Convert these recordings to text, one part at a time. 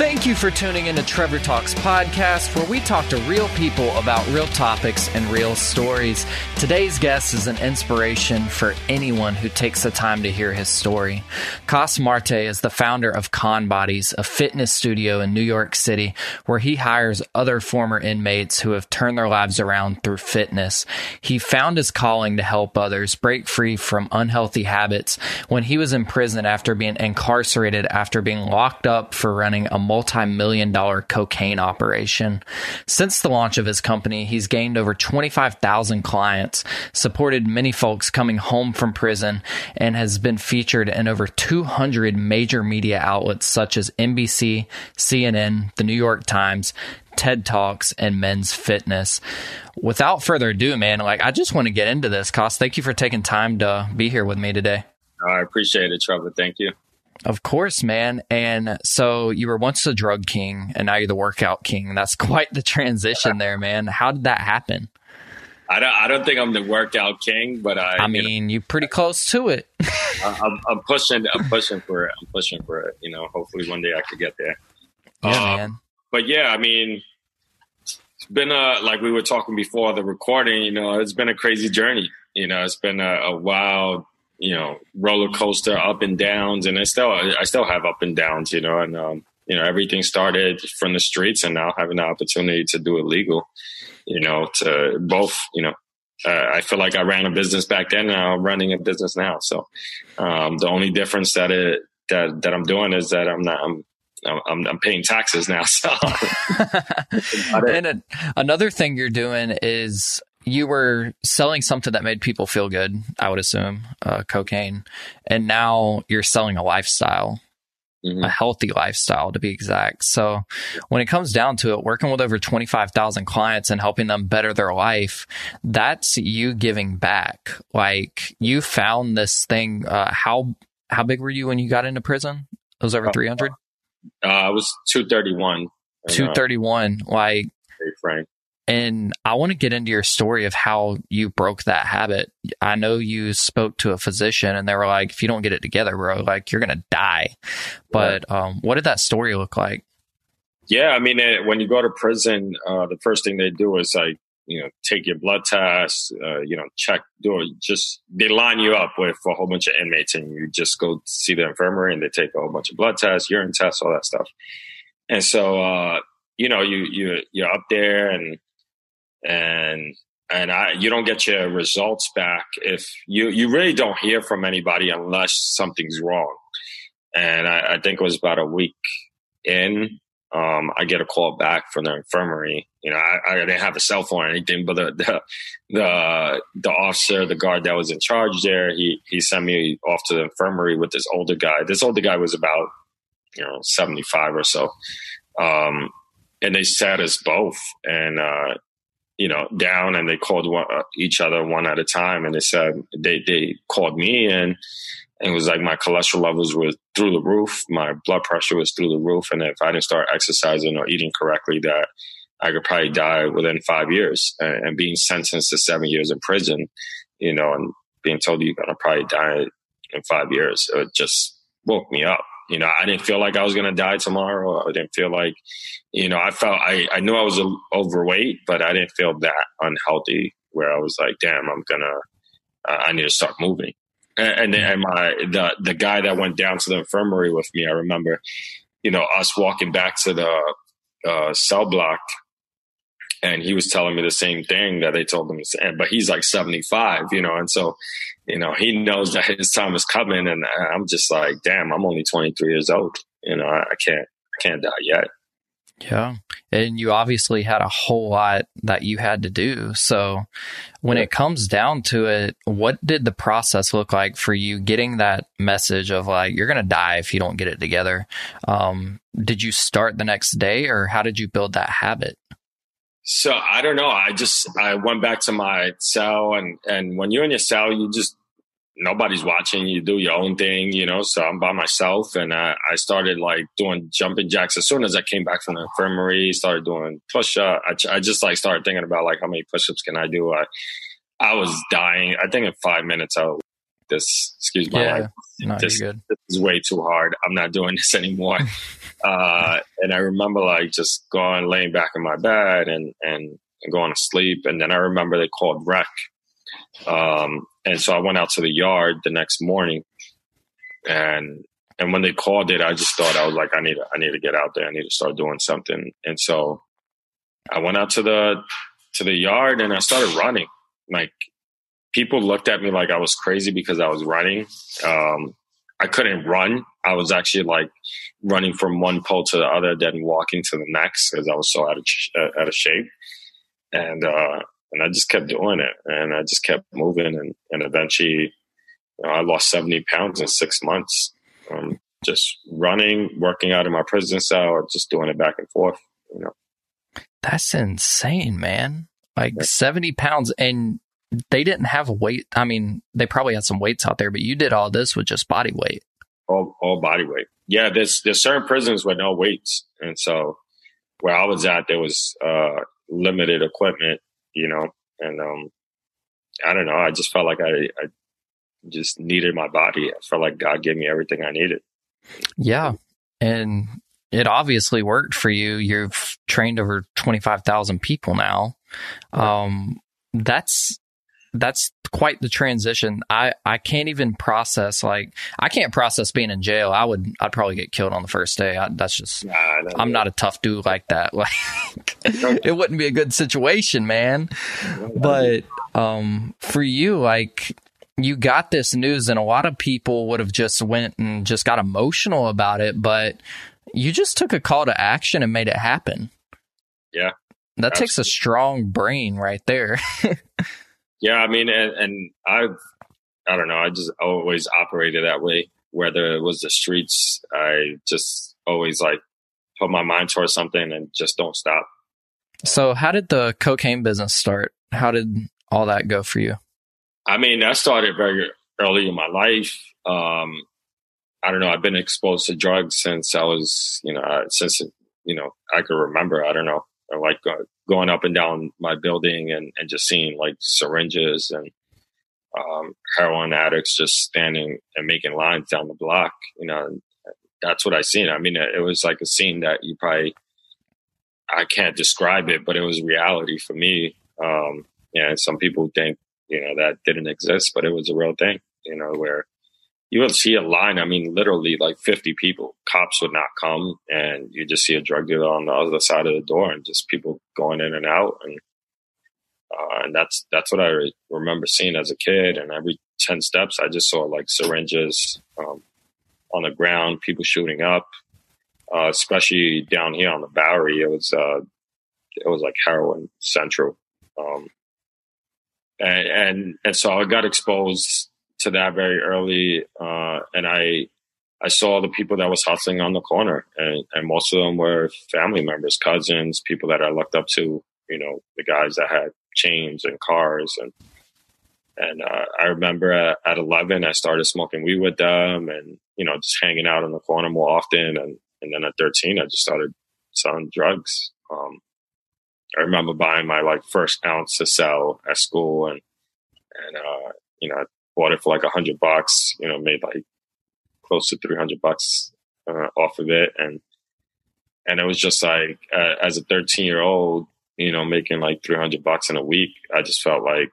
Thank you for tuning in to Trevor Talks podcast, where we talk to real people about real topics and real stories. Today's guest is an inspiration for anyone who takes the time to hear his story. Cos Marte is the founder of Con Bodies, a fitness studio in New York City, where he hires other former inmates who have turned their lives around through fitness. He found his calling to help others break free from unhealthy habits when he was in prison after being incarcerated after being locked up for running a multi million dollar cocaine operation. Since the launch of his company, he's gained over 25,000 clients, supported many folks coming home from prison, and has been featured in over 200 major media outlets such as NBC, CNN, The New York Times, TED Talks, and Men's Fitness. Without further ado, man, like I just want to get into this. Cos, thank you for taking time to be here with me today. I appreciate it, Trevor. Thank you. Of course, man. And so you were once the drug king and now you're the workout king. That's quite the transition there, man. How did that happen? I don't, I don't think I'm the workout king, but I. I mean, you are pretty close to it. I'm, I'm, pushing. I'm pushing for it. I'm pushing for it. You know, hopefully one day I could get there. Yeah, um, man. But yeah, I mean, it's been a like we were talking before the recording. You know, it's been a crazy journey. You know, it's been a, a wild you know roller coaster up and downs and i still i still have up and downs you know and um, you know everything started from the streets and now having the opportunity to do it legal you know to both you know uh, i feel like i ran a business back then and i'm running a business now so um, the only difference that it that that i'm doing is that i'm not i'm I'm, I'm paying taxes now. So, and another thing you're doing is you were selling something that made people feel good, I would assume, uh, cocaine, and now you're selling a lifestyle, mm-hmm. a healthy lifestyle to be exact. So when it comes down to it, working with over 25,000 clients and helping them better their life, that's you giving back. Like you found this thing. Uh, how, how big were you when you got into prison? It was over 300? Uh, I was 231. 231. Like, frank and I want to get into your story of how you broke that habit. I know you spoke to a physician and they were like, if you don't get it together, bro, like you're going to die. But um, what did that story look like? Yeah, I mean, it, when you go to prison, uh, the first thing they do is like, you know, take your blood test, uh, you know, check, do it, just, they line you up with a whole bunch of inmates and you just go see the infirmary and they take a whole bunch of blood tests, urine tests, all that stuff. And so, uh, you know, you, you, you're up there and, and and I, you don't get your results back if you you really don't hear from anybody unless something's wrong. And I, I think it was about a week in, um, I get a call back from the infirmary. You know, I, I, didn't have a cell phone or anything, but the, the the the officer, the guard that was in charge there, he he sent me off to the infirmary with this older guy. This older guy was about you know seventy five or so. Um, and they sat us both, and uh, you know, down and they called one, uh, each other one at a time. And they said, they, they called me and, and it was like my cholesterol levels were through the roof. My blood pressure was through the roof. And if I didn't start exercising or eating correctly, that I could probably die within five years and, and being sentenced to seven years in prison, you know, and being told you're going to probably die in five years. It just woke me up. You know, I didn't feel like I was going to die tomorrow. I didn't feel like, you know, I felt, I, I knew I was overweight, but I didn't feel that unhealthy where I was like, damn, I'm to, uh, I need to start moving. And, and, and my, the, the guy that went down to the infirmary with me, I remember, you know, us walking back to the uh, cell block and he was telling me the same thing that they told him but he's like 75, you know, and so you know, he knows that his time is coming. And I'm just like, damn, I'm only 23 years old. You know, I, I can't, I can't die yet. Yeah. And you obviously had a whole lot that you had to do. So when yeah. it comes down to it, what did the process look like for you getting that message of like, you're going to die if you don't get it together? Um, did you start the next day or how did you build that habit? So I don't know. I just I went back to my cell and and when you're in your cell, you just nobody's watching. You do your own thing, you know. So I'm by myself, and I, I started like doing jumping jacks as soon as I came back from the infirmary. Started doing push up. I, I just like started thinking about like how many push ups can I do. I I was dying. I think in five minutes I this. Excuse my Yeah. language. No, this, this is way too hard. I'm not doing this anymore. uh, and I remember like just going, laying back in my bed and, and, and going to sleep. And then I remember they called rec. Um, and so I went out to the yard the next morning and, and when they called it, I just thought I was like, I need to, I need to get out there. I need to start doing something. And so I went out to the, to the yard and I started running. Like people looked at me like I was crazy because I was running. Um, I couldn't run. I was actually like running from one pole to the other, then walking to the next because I was so out of out of shape. And uh, and I just kept doing it, and I just kept moving, and and eventually, you know, I lost seventy pounds in six months. Um, just running, working out in my prison cell, just doing it back and forth. You know, That's insane, man. Like Yeah. 70 pounds and they didn't have a weight. I mean, they probably had some weights out there, but you did all this with just body weight. all all body weight. Yeah, there's there's certain prisons with no weights, and so where I was at, there was uh, limited equipment, you know, and um, I don't know. I just felt like I, I just needed my body. I felt like God gave me everything I needed. Yeah. And it obviously worked for you. You've trained over 25,000 people now. Um, that's, that's quite the transition. I, I can't even process, like, I can't process being in jail. I would, I'd probably get killed on the first day. I, that's just, Nah, I'm not a tough dude like that. Like, it wouldn't be a good situation, man. But um, for you, like you got this news, and a lot of people would have just went and just got emotional about it. But you just took a call to action and made it happen. Yeah. that takes a strong brain right there. Yeah, I mean, and, and I've, I don't know, I just always operated that way. Whether it was the streets, I just always like put my mind towards something and just don't stop. so, how did the cocaine business start? How did all that go for you? I mean, that started very early in my life. Um, I don't know. I've been exposed to drugs since I was, you know, uh, since you know I could remember. I don't know, like uh, going up and down my building and and just seeing like syringes and um, heroin addicts just standing and making lines down the block. You know, and that's what I seen. I mean, it was like a scene that you probably I can't describe it, but it was reality for me. Um, yeah, some people think you know that didn't exist, but it was a real thing. You know, where you would see a line. I mean, literally like fifty people. Cops would not come, and you just see a drug dealer on the other side of the door, and just people going in and out, and uh, and that's that's what I re- remember seeing as a kid. And every ten steps, I just saw like syringes um, on the ground, people shooting up. Uh, especially down here on the Bowery, it was uh, it was like heroin central. Um, and, and and so I got exposed to that very early, uh, and I I saw the people that was hustling on the corner, and, and most of them were family members, cousins, people that I looked up to. You know, the guys that had chains and cars, and and uh, I remember at, at eleven, I started smoking weed with them, and you know, just hanging out in the corner more often, and and then at thirteen, I just started selling drugs. Um, I remember buying my like first ounce to sell at school, and and uh, you know, bought it for like a hundred bucks. You know, made like close to three hundred bucks uh, off of it, and and it was just like uh, as a thirteen year old, you know, making like three hundred bucks in a week. I just felt like,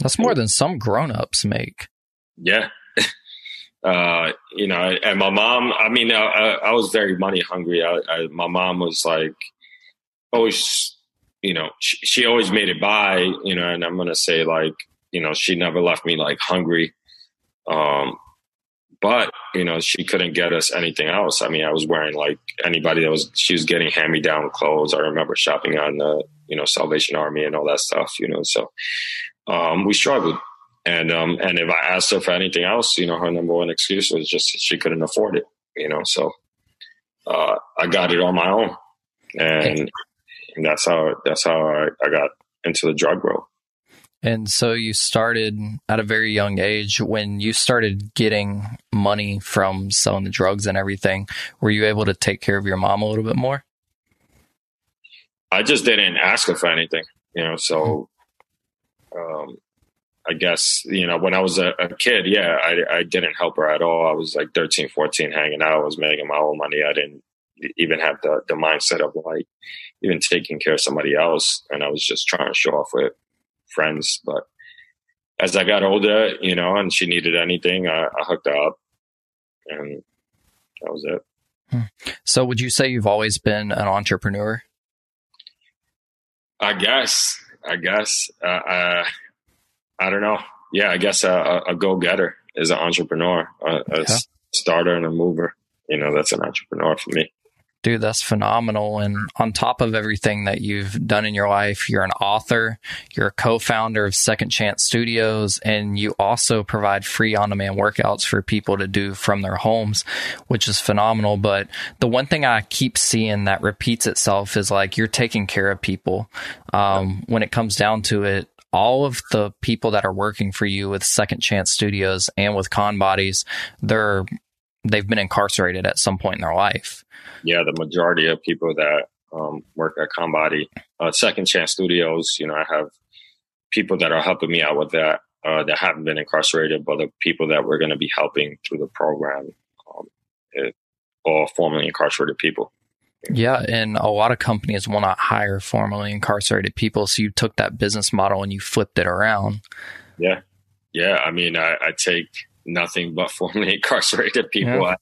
That's more than some grown ups make. yeah. Uh, you know, and my mom, I mean, I, I, I was very money hungry. I, I, my mom was like, always, you know, she, she always made it by, you know, and I'm going to say like, you know, she never left me like hungry. Um, but you know, she couldn't get us anything else. I mean, I was wearing like anybody that was, she was getting hand me down clothes. I remember shopping on the, you know, Salvation Army and all that stuff, you know, so, um, we struggled. And, um, and if I asked her for anything else, you know, her number one excuse was just she couldn't afford it, you know, so, uh, I got it on my own and, and that's how that's how I, I got into the drug world. And so you started at a very young age. When you started getting money from selling the drugs and everything, were you able to take care of your mom a little bit more? I just didn't ask her for anything, you know. So, um, I guess, you know, when I was a, a, kid, yeah, I, I didn't help her at all. I was like 13, 14 hanging out. I was making my own money. I didn't even have the, the mindset of like even taking care of somebody else. And I was just trying to show off with friends. But as I got older, you know, and she needed anything, I, I hooked her up and that was it. Hmm. So would you say you've always been an entrepreneur? I guess, I guess, uh, uh, I don't know. Yeah, I guess a, a go getter is an entrepreneur, a, a starter and a mover. You know, that's an entrepreneur for me. Dude, that's phenomenal. And on top of everything that you've done in your life, you're an author, you're a co founder of Second Chance Studios, and you also provide free on demand workouts for people to do from their homes, which is phenomenal. But the one thing I keep seeing that repeats itself is like you're taking care of people. Um, when it comes down to it, all of the people that are working for you with Second Chance Studios and with Con Bodies, they're they've been incarcerated at some point in their life. Yeah, the majority of people that um, work at Con Body, uh, Second Chance Studios, you know, I have people that are helping me out with that uh, that haven't been incarcerated, but the people that we're going to be helping through the program, um, it, all formerly incarcerated people. Yeah, and a lot of companies will not hire formerly incarcerated people. So you took that business model and you flipped it around. Yeah, yeah. I mean, I, I take nothing but formerly incarcerated people. Yeah.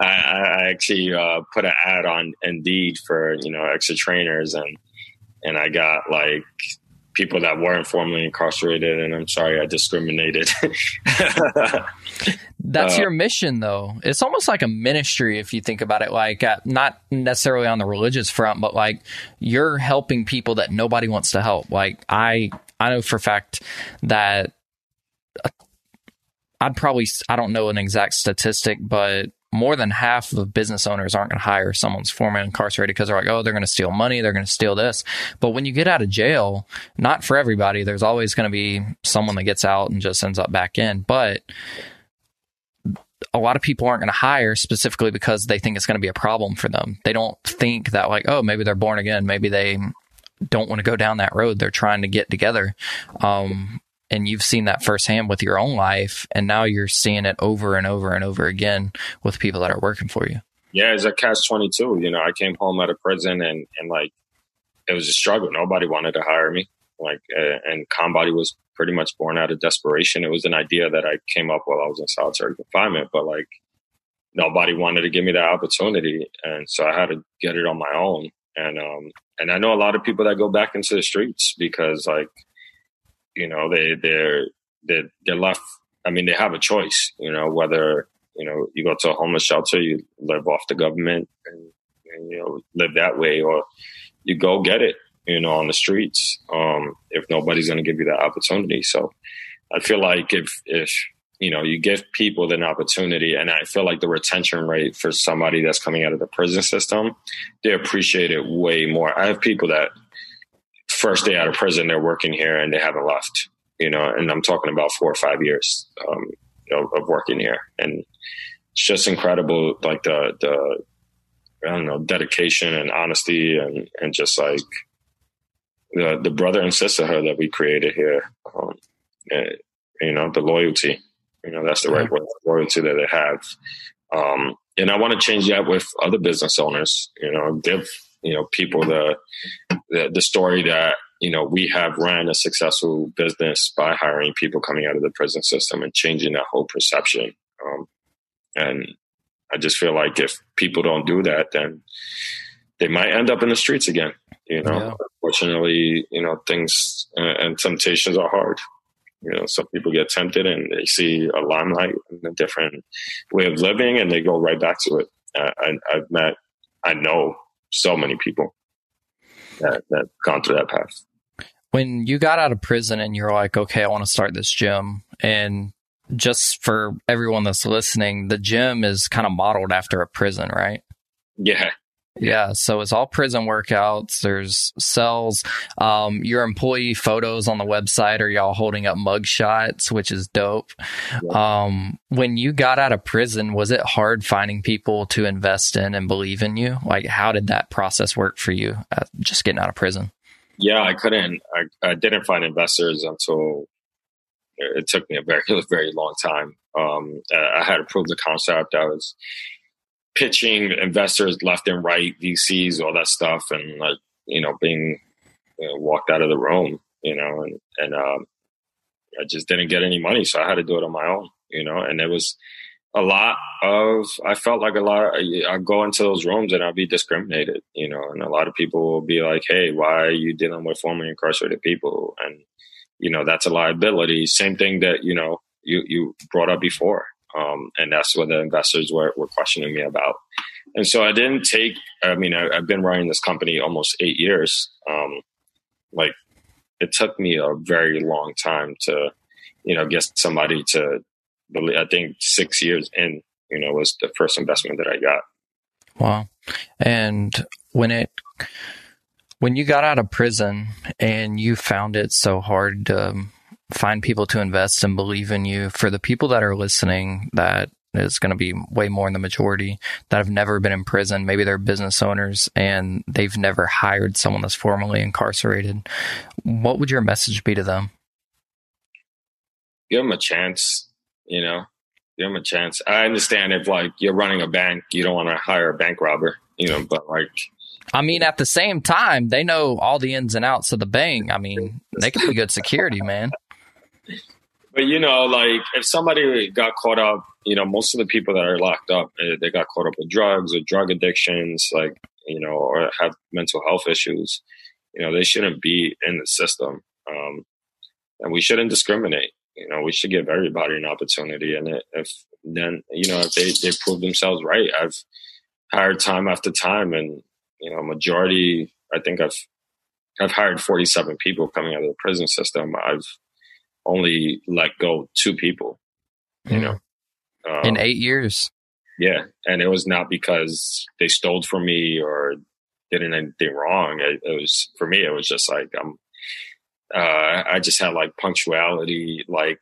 I, I, actually uh, put an ad on Indeed for you know extra trainers, and and I got like people that weren't formerly incarcerated, and I'm sorry I discriminated. That's uh, your mission, though. It's almost like a ministry if you think about it. Like uh, not necessarily on the religious front, but like you're helping people that nobody wants to help. Like I, I know for a fact that I'd probably I don't know an exact statistic, but more than half of business owners aren't going to hire someone's formerly incarcerated because they're like, oh, they're going to steal money, they're going to steal this. But when you get out of jail, not for everybody, there's always going to be someone that gets out and just ends up back in. But a lot of people aren't going to hire specifically because they think it's going to be a problem for them. They don't think that like, oh, maybe they're born again, maybe they don't want to go down that road. They're trying to get together. Um, and you've seen that firsthand with your own life and now you're seeing it over and over and over again with people that are working for you. Yeah it's a catch 22 you know i came home out of prison and and like it was a struggle. Nobody wanted to hire me. Like uh, and Con Body was pretty much born out of desperation. It was an idea that i came up while i was in solitary confinement but like nobody wanted to give me that opportunity. And so i had to get it on my own. And um and i know a lot of people that go back into the streets because like you know they they're they're, they're left i mean they have a choice you know whether you know you go to a homeless shelter you live off the government and, and you know live that way or you go get it you know on the streets um, if nobody's going to give you that opportunity. So i feel like if if you know you give people an opportunity and i feel like the retention rate for somebody that's coming out of the prison system they appreciate it way more. I have people that first day out of prison, they're working here and they haven't left. You know, and I'm talking about four or five years um, of, of, working here, and it's just incredible. Like the the I don't know dedication and honesty and and just like the the brother and sisterhood that we created here. Um, and, eh, you know, the loyalty. You know, that's the right word. Loyalty that they have. Um, and I want to change that with other business owners. You know, give you know people the, the the, story that you know we have ran a successful business by hiring people coming out of the prison system and changing that whole perception. Um, and i just feel like if people don't do that then they might end up in the streets again you know. Yeah. unfortunately you know things uh, and temptations are hard. You know some people get tempted and they see a limelight and a different way of living and they go right back to it. Uh, I, i've met i know so many people that that gone through that path. When you got out of prison and you're like, okay, I want to start this gym, and just for everyone that's listening, the gym is kind of modeled after a prison, right? Yeah, yeah, so it's all prison workouts. There's cells. Um, your employee photos on the website are y'all holding up mug shots, which is dope. Yeah. Um, when you got out of prison, was it hard finding people to invest in and believe in you? Like, how did that process work for you? Uh, just getting out of prison. Yeah, I couldn't. I, I didn't find investors until it took me a very, very long time. Um, I had to prove the concept. I was pitching investors left and right, VCs, all that stuff, and like you know, being you know, walked out of the room, you know, and and um, I just didn't get any money, so I had to do it on my own, you know, and it was a lot of I felt like a lot. Of, I go into those rooms and I'll be discriminated, you know, and a lot of people will be like, "Hey, why are you dealing with formerly incarcerated people?" And you know, that's a liability. Same thing that you know you you brought up before, um, and that's what the investors were were questioning me about. And so I didn't take. I mean, I, have been running this company almost eight years. Um, like, it took me a very long time to, you know, get somebody to believe, I think six years in, you know, was the first investment that I got. Wow. And when it, when you got out of prison and you found it so hard to find people to invest and believe in you, for the people that are listening, that is going to be way more in the majority that have never been in prison. Maybe they're business owners and they've never hired someone that's formerly incarcerated. What would your message be to them? Give them a chance you know, give them a chance. I understand if like you're running a bank, you don't want to hire a bank robber, you know, but like. I mean, at the same time, they know all the ins and outs of the bank. I mean, they could be good security, man. But you know, like if somebody got caught up, you know, most of the people that are locked up, eh, they got caught up with drugs or drug addictions, like you know, or have mental health issues. You know, they shouldn't be in the system, um, and we shouldn't discriminate you know, we should give everybody an opportunity. And if then, you know, if they, they prove themselves right, I've hired time after time and, you know, majority, I think I've, I've hired 47 people coming out of the prison system. I've only let go two people, you mm. know, um, in eight years. Yeah. And it was not because they stole from me or did anything wrong. It, it was, for me, it was just like, I'm, uh, I just had like punctuality, like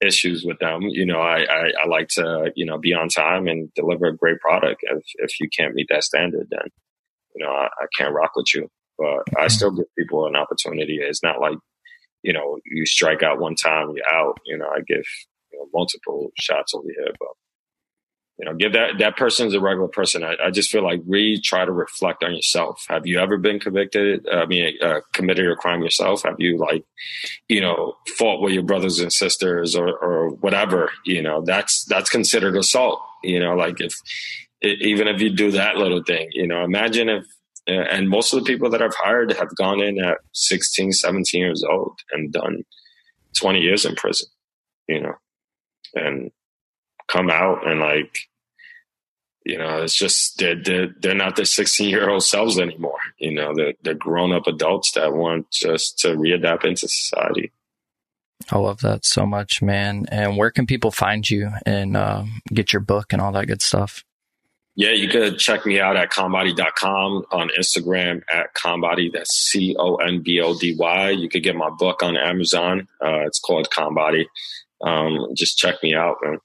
issues with them. You know, I, I, I, like to, you know, be on time and deliver a great product. If, if you can't meet that standard, then, you know, I, I can't rock with you. But I still give people an opportunity. It's not like, you know, you strike out one time, you're out. You know, I give you know, multiple shots over here. But you know, give that that person's a regular person. I, I, just feel like really try to reflect on yourself. Have you ever been convicted? I mean, uh, committed a crime yourself? Have you like, you know, fought with your brothers and sisters or or whatever? You know, that's that's considered assault. You know, like if even if you do that little thing, you know, imagine if. And most of the people that I've hired have gone in at 16, 17 years old and done 20 years in prison, you know, and come out and like you know it's just they're they're, they're not their 16 year old selves anymore you know they're, they're grown up adults that want just to readapt into society. I love that so much man. And where can people find you and uh, get your book and all that good stuff yeah, you could check me out at conbody.com on Instagram at conbody. That's C O N B O D Y. You could get my book on Amazon. Uh, it's called Conbody. Um, just check me out, man.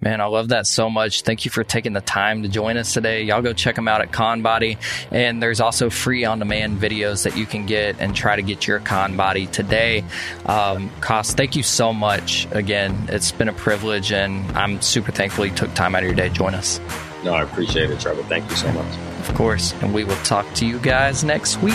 Man, I love that so much. Thank you for taking the time to join us today. Y'all go check them out at Conbody. And there's also free on demand videos that you can get and try to get your Conbody today. Um, thank you so much. Again, it's been a privilege, and I'm super thankful you took time out of your day to join us. No, I appreciate it, Trevor. Thank you so much. Of course. And we will talk to you guys next week.